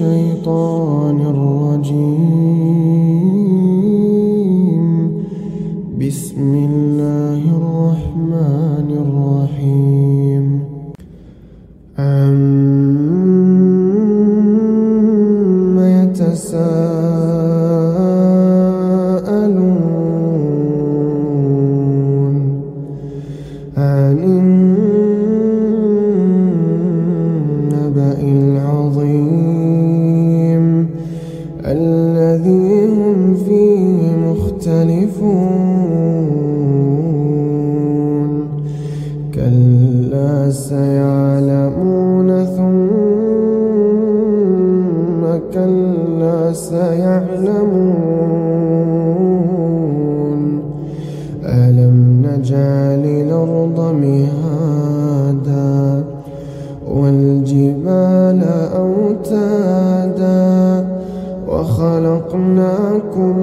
الشيطان الرجيم. بسم الله الرحمن الرحيم. عم يتساءلون عن سيعلمون ثم كلا سيعلمون. ألم نجعل الأرض مهادا والجبال أوتادا وخلقناكم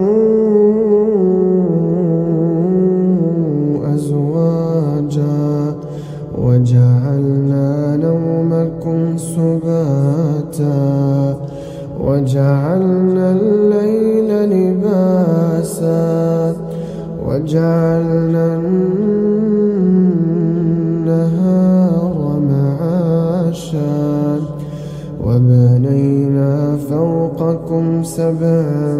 وجعلنا النهار معاشا وبنينا فوقكم سبعا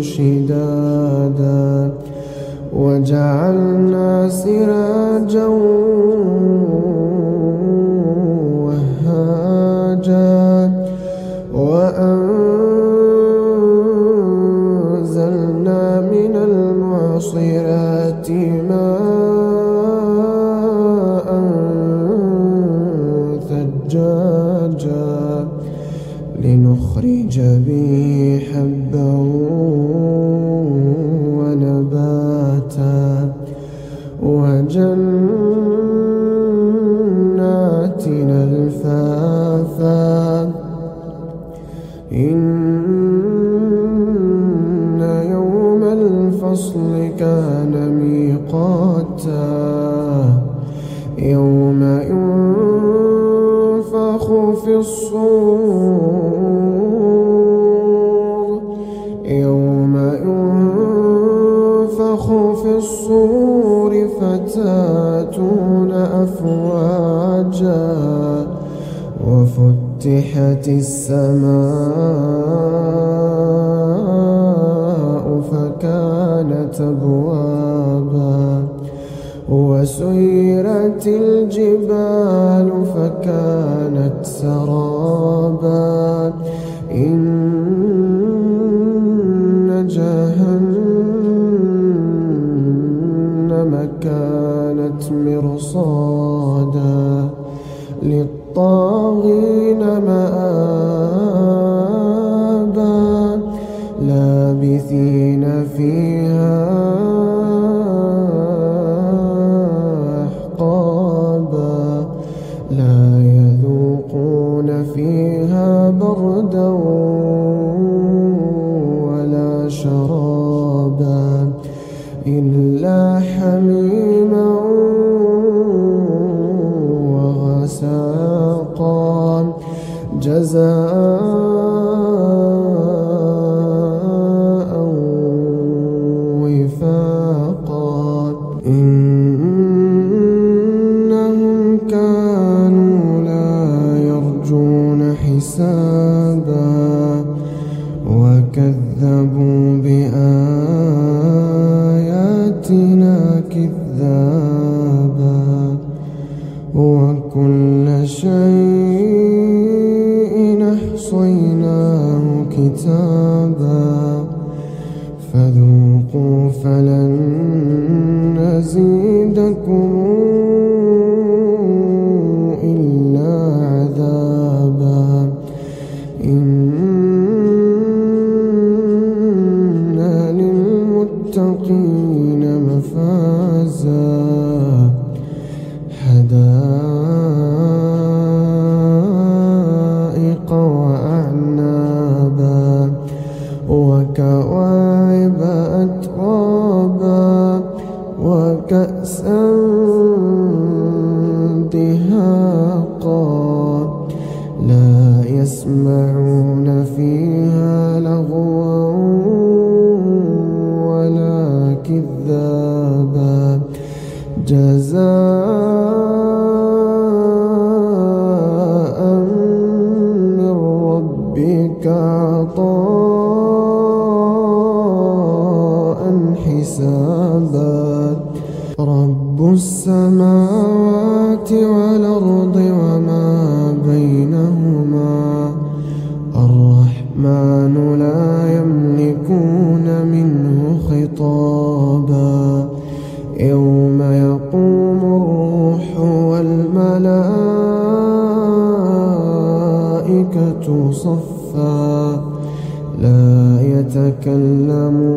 شدادا وجعلنا سراجا وهاجا وأنزلنا لنخرج به حبا ونباتا وجنات الفافا. إن في الصور. يوم ينفخ في الصور فتاتون أفواجا. وفتحت السماء فكانت أبوابا. وسيرت الجبال فكانت سرابا. إن جهنم كانت مرصادا. للطاغين مآبا. لابثين فيها إلا حميما وغساقا. جزاء بآياتنا كذابا وكل شيء أحصيناه كتابا فذوقوا فلن نزيدكم وأعنابا وكواعب أترابا وكأسا دهاقا لا يسمعون فيها والأرض وما بينهما. الرحمن لا يملكون منه خطابا. يوم يقوم الروح والملائكة صفا. لا يتكلمون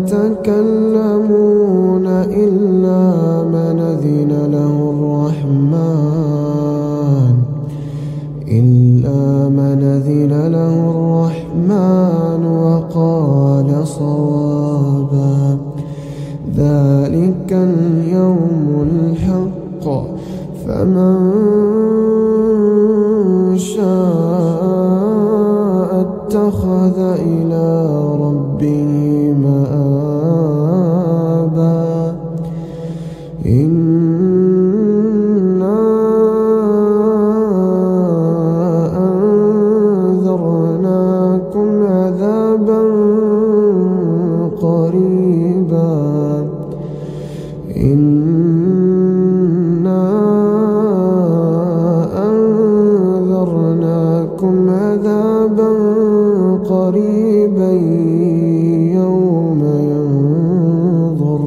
يتكلمون إلا من أذن له الرحمن. إلا من أذن له الرحمن وقال صوابا. ذلك اليوم الحق. فمن شاء اتخذ إلى ربه عذابا قريبا يوم ينظر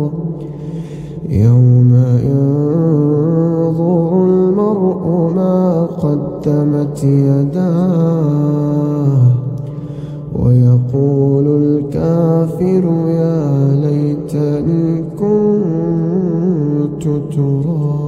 يوم ينظر المرء ما قدمت يداه ويقول الكافر يا ليتني كنت ترابا